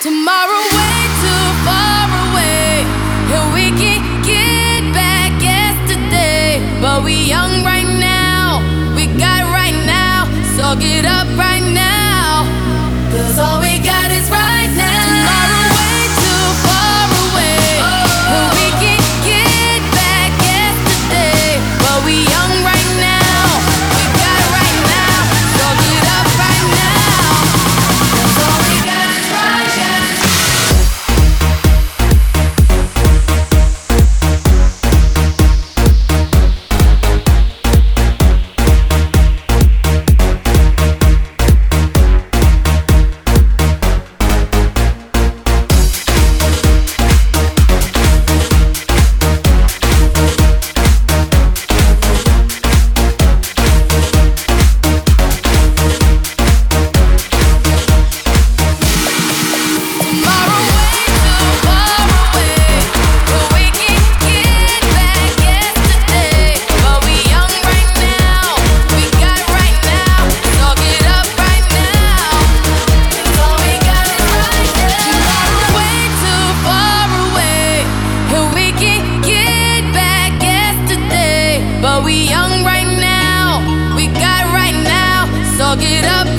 Tomorrow way get up.